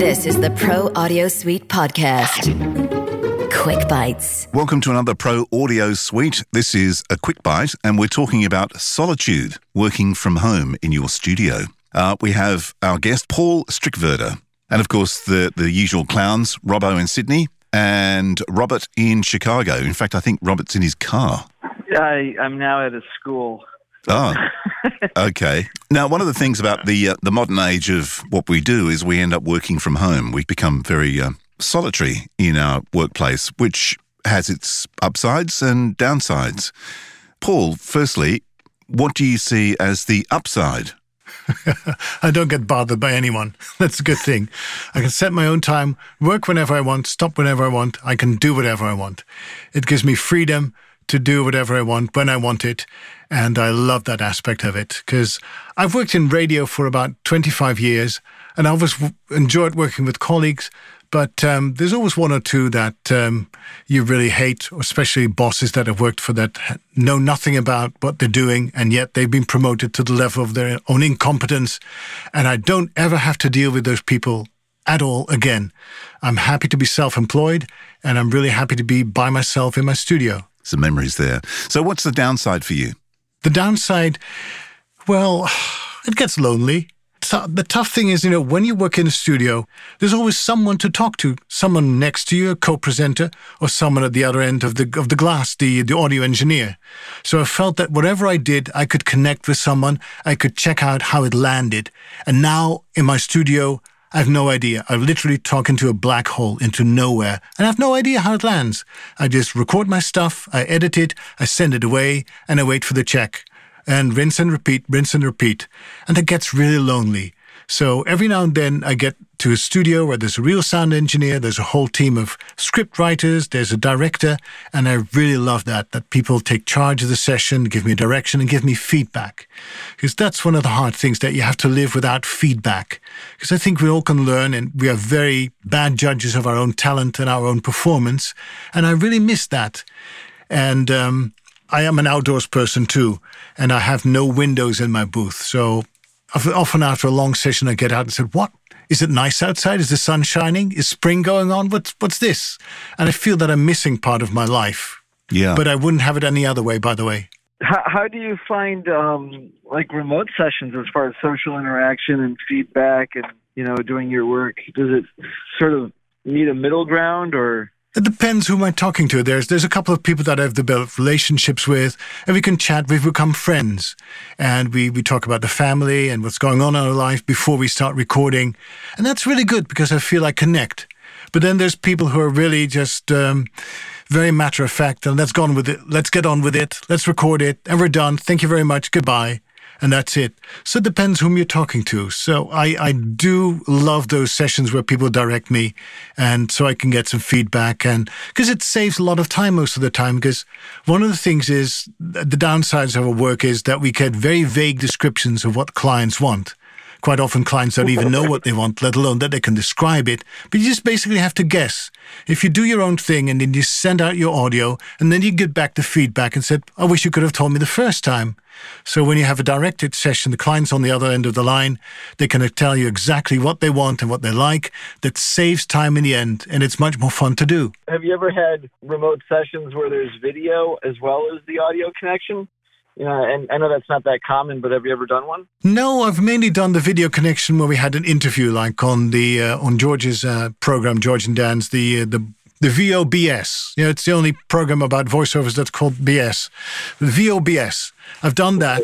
This is the Pro Audio Suite podcast. Quick Bites. Welcome to another Pro Audio Suite. This is a quick bite, and we're talking about solitude, working from home in your studio. Uh, we have our guest, Paul Strikwerda, and of course, the, the usual clowns, Robbo in Sydney and Robert in Chicago. In fact, I think Robert's in his car. I, I'm now at a school. Oh, okay. Now, one of the things about the uh, the modern age of what we do is we end up working from home. We become very uh, solitary in our workplace, which has its upsides and downsides. Paul, firstly, what do you see as the upside? I don't get bothered by anyone. That's a good thing. I can set my own time, work whenever I want, stop whenever I want. I can do whatever I want. It gives me freedom to do whatever I want when I want it. And I love that aspect of it because I've worked in radio for about 25 years and I've always enjoyed working with colleagues. But um, there's always one or two that um, you really hate, especially bosses that have worked for that know nothing about what they're doing, and yet they've been promoted to the level of their own incompetence. And I don't ever have to deal with those people at all again. I'm happy to be self employed, and I'm really happy to be by myself in my studio. Some memories there. So, what's the downside for you? The downside, well, it gets lonely. The tough thing is, you know, when you work in a studio, there's always someone to talk to, someone next to you, a co-presenter, or someone at the other end of the of the glass, the the audio engineer. So I felt that whatever I did, I could connect with someone, I could check out how it landed. And now in my studio, I have no idea. I literally talk into a black hole, into nowhere, and I have no idea how it lands. I just record my stuff, I edit it, I send it away, and I wait for the check. And rinse and repeat, rinse and repeat. And it gets really lonely. So every now and then I get to a studio where there's a real sound engineer, there's a whole team of script writers, there's a director, and I really love that, that people take charge of the session, give me direction, and give me feedback. Because that's one of the hard things that you have to live without feedback. Because I think we all can learn, and we are very bad judges of our own talent and our own performance, and I really miss that. And um, I am an outdoors person too, and I have no windows in my booth. So often after a long session, I get out and said, "What is it nice outside? Is the sun shining? Is spring going on? What's what's this?" And I feel that I'm missing part of my life. Yeah, but I wouldn't have it any other way. By the way. How, how do you find um, like remote sessions as far as social interaction and feedback and you know doing your work? Does it sort of need a middle ground or? Depends who I'm talking to. There's there's a couple of people that I've developed relationships with, and we can chat. We've become friends, and we we talk about the family and what's going on in our life before we start recording, and that's really good because I feel I connect. But then there's people who are really just um, very matter of fact, and let's go on with it. Let's get on with it. Let's record it, and we're done. Thank you very much. Goodbye and that's it. So it depends whom you're talking to. So I, I do love those sessions where people direct me and so I can get some feedback and because it saves a lot of time most of the time because one of the things is the downsides of our work is that we get very vague descriptions of what clients want. Quite often, clients don't even know what they want, let alone that they can describe it. But you just basically have to guess. If you do your own thing and then you send out your audio and then you get back the feedback and said, I wish you could have told me the first time. So when you have a directed session, the client's on the other end of the line. They can tell you exactly what they want and what they like. That saves time in the end, and it's much more fun to do. Have you ever had remote sessions where there's video as well as the audio connection? You know, and I know that's not that common, but have you ever done one? No, I've mainly done the video connection where we had an interview, like on the uh, on George's uh, program, George and Dan's the uh, the the VOBS. You know, it's the only program about voiceovers that's called BS. The VOBS. I've done that,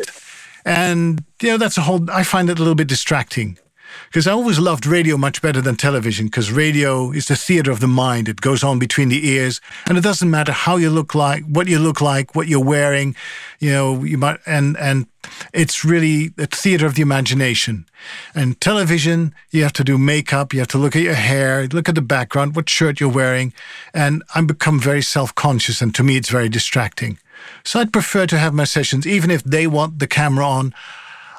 and you know, that's a whole. I find it a little bit distracting because I always loved radio much better than television because radio is the theater of the mind. It goes on between the ears, and it doesn't matter how you look like, what you look like, what you're wearing, you know, you might, and and it's really a theater of the imagination. And television, you have to do makeup, you have to look at your hair, look at the background, what shirt you're wearing, and I become very self-conscious, and to me, it's very distracting. So I'd prefer to have my sessions, even if they want the camera on.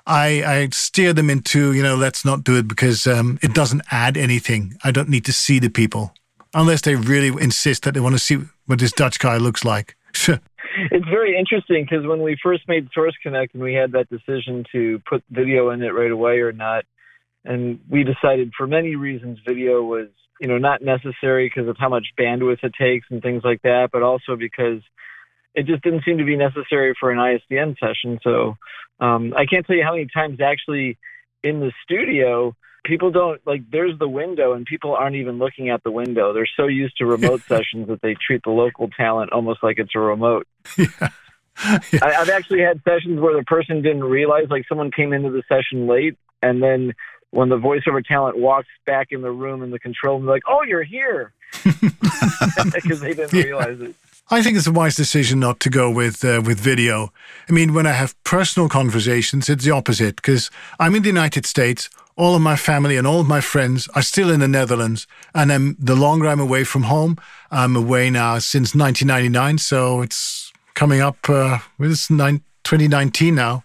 I, I steer them into, you know, let's not do it because um, it doesn't add anything. I don't need to see the people unless they really insist that they want to see what this Dutch guy looks like. it's very interesting because when we first made Source Connect and we had that decision to put video in it right away or not, and we decided for many reasons video was you know not necessary because of how much bandwidth it takes and things like that, but also because it just didn't seem to be necessary for an ISDN session. So um, I can't tell you how many times actually in the studio people don't like there's the window and people aren't even looking at the window they're so used to remote sessions that they treat the local talent almost like it's a remote Yeah. Yeah. I, I've actually had sessions where the person didn't realize, like someone came into the session late, and then when the voiceover talent walks back in the room in the control room, they're like, "Oh, you're here," because they didn't Yeah. realize it. I think it's a wise decision not to go with uh, with video. I mean, when I have personal conversations, it's the opposite because I'm in the United States. All of my family and all of my friends are still in the Netherlands, and I'm, the longer I'm away from home, I'm away now since 1999. So it's coming up. Uh, it's nine, 2019 now,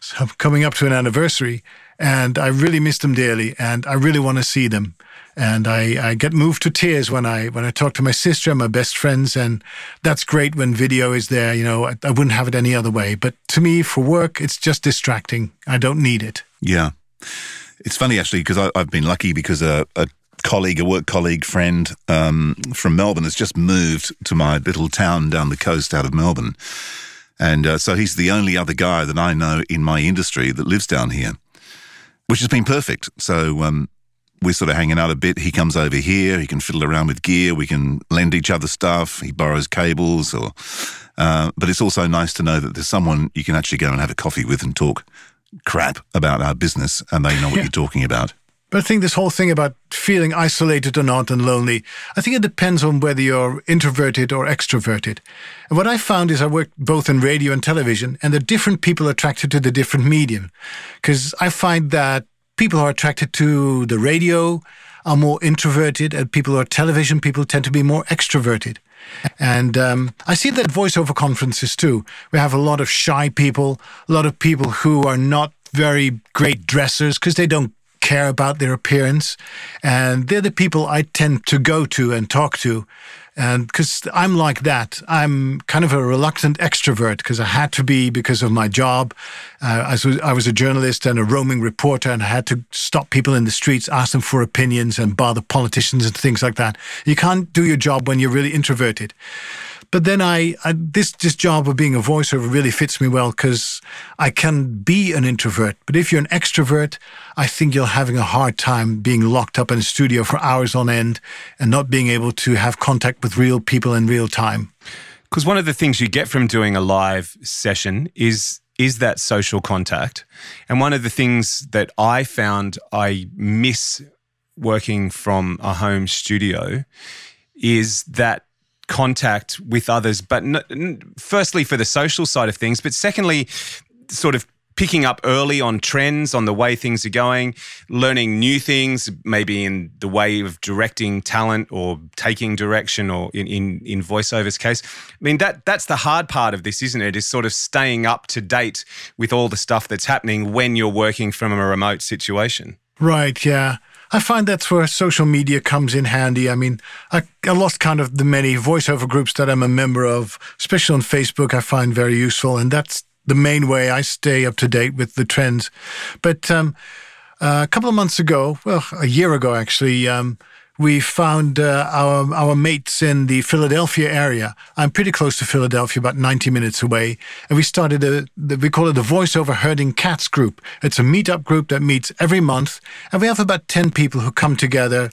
so I'm coming up to an anniversary, and I really miss them dearly, and I really want to see them and I, I get moved to tears when I when I talk to my sister and my best friends, and that's great when video is there. You know, I, I wouldn't have it any other way. But to me, for work, it's just distracting. I don't need it. Yeah. It's funny actually because I've been lucky because a, a colleague, a work colleague, friend um, from Melbourne has just moved to my little town down the coast out of Melbourne. And uh, so he's the only other guy that I know in my industry that lives down here, which has been perfect. So um, we're sort of hanging out a bit. He comes over here. He can fiddle around with gear. We can lend each other stuff. He borrows cables, or. Uh, but it's also nice to know that there's someone you can actually go and have a coffee with and talk crap about our business, and they know what Yeah. you're talking about. But I think this whole thing about feeling isolated or not and lonely, I think it depends on whether you're introverted or extroverted. And what I found is I worked both in radio and television, and the different people attracted to the different medium. Because I find that people who are attracted to the radio are more introverted, and people who are television people tend to be more extroverted. And um, I see that at voiceover conferences too. We have a lot of shy people, a lot of people who are not very great dressers because they don't care about their appearance. And they're the people I tend to go to and talk to. And because I'm like that, I'm kind of a reluctant extrovert because I had to be because of my job. Uh, I, was, I was a journalist and a roaming reporter, and I had to stop people in the streets, ask them for opinions, and bother politicians and things like that. You can't do your job when you're really introverted. But then I, I this this job of being a voiceover really fits me well because I can be an introvert. But if you're an extrovert, I think you're having a hard time being locked up in a studio for hours on end and not being able to have contact with real people in real time. Because one of the things you get from doing a live session is is that social contact. And one of the things that I found I miss working from a home studio is that contact with others, but n- firstly for the social side of things, but secondly, sort of picking up early on trends, on the way things are going, learning new things, maybe in the way of directing talent or taking direction, or in in, in voiceover's case. I mean that that's the hard part of this, isn't it? Is sort of staying up to date with all the stuff that's happening when you're working from a remote situation. Right, yeah. I find that's where social media comes in handy. I mean, I, I lost count of the many voiceover groups that I'm a member of, especially on Facebook, I find very useful. And that's the main way I stay up to date with the trends. But um, uh, a couple of months ago, well, a year ago actually, um, we found uh, our our mates in the Philadelphia area. I'm pretty close to Philadelphia, about 90 minutes away, and we started a the, we call it the Voiceover Herding Cats group. It's a meetup group that meets every month, and we have about 10 people who come together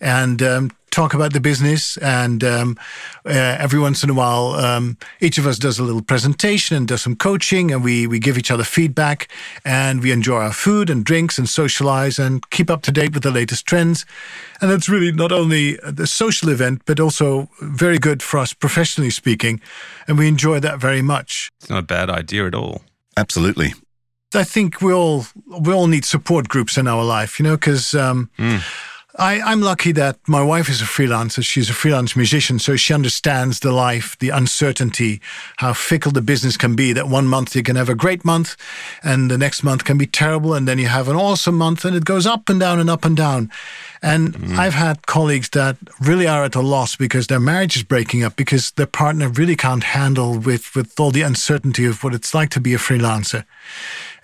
and um, talk about the business. And um, uh, every once in a while, um, each of us does a little presentation and does some coaching, and we we give each other feedback, and we enjoy our food and drinks and socialize and keep up to date with the latest trends. And that's really not only the social event, but also very good for us professionally speaking, and we enjoy that very much. It's not a bad idea at all. Absolutely. I think we all we all need support groups in our life, you know, because um, I, I'm lucky that my wife is a freelancer. She's a freelance musician, so she understands the life, the uncertainty, how fickle the business can be. That one month you can have a great month, and the next month can be terrible, and then you have an awesome month, and it goes up and down and up and down. And I've had colleagues that really are at a loss because their marriage is breaking up because their partner really can't handle with with all the uncertainty of what it's like to be a freelancer.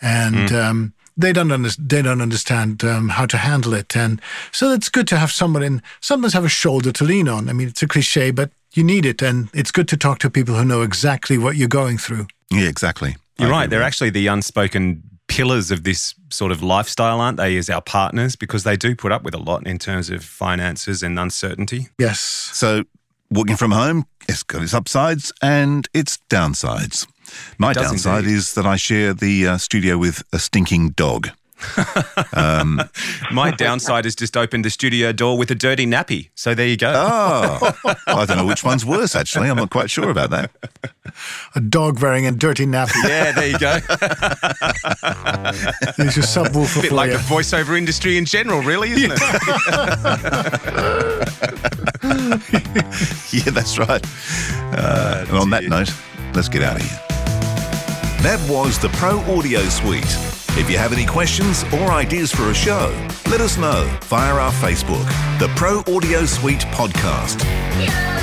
And um, they don't under, they don't understand um, how to handle it, and so it's good to have someone in. Sometimes have a shoulder to lean on. I mean, it's a cliche, but you need it, and it's good to talk to people who know exactly what you're going through. Yeah, exactly. You're right. They're actually the unspoken pillars of this sort of lifestyle, aren't they, as our partners? Because they do put up with a lot in terms of finances and uncertainty. Yes. So, working from home, it's got its upsides and its downsides. My does downside indeed. is that I share the uh, studio with a stinking dog. My downside is just opened the studio door with a dirty nappy. So there you go. Oh, I don't know which one's worse, actually. I'm not quite sure about that. A dog wearing a dirty nappy. Yeah, there you go. There's your subwoofer bit for like you. the voiceover industry in general, really, isn't it? Yeah, that's right. Uh, and on that note, let's get out of here. That was the Pro Audio Suite. If you have any questions or ideas for a show, let us know via our Facebook, the Pro Audio Suite Podcast. Yeah.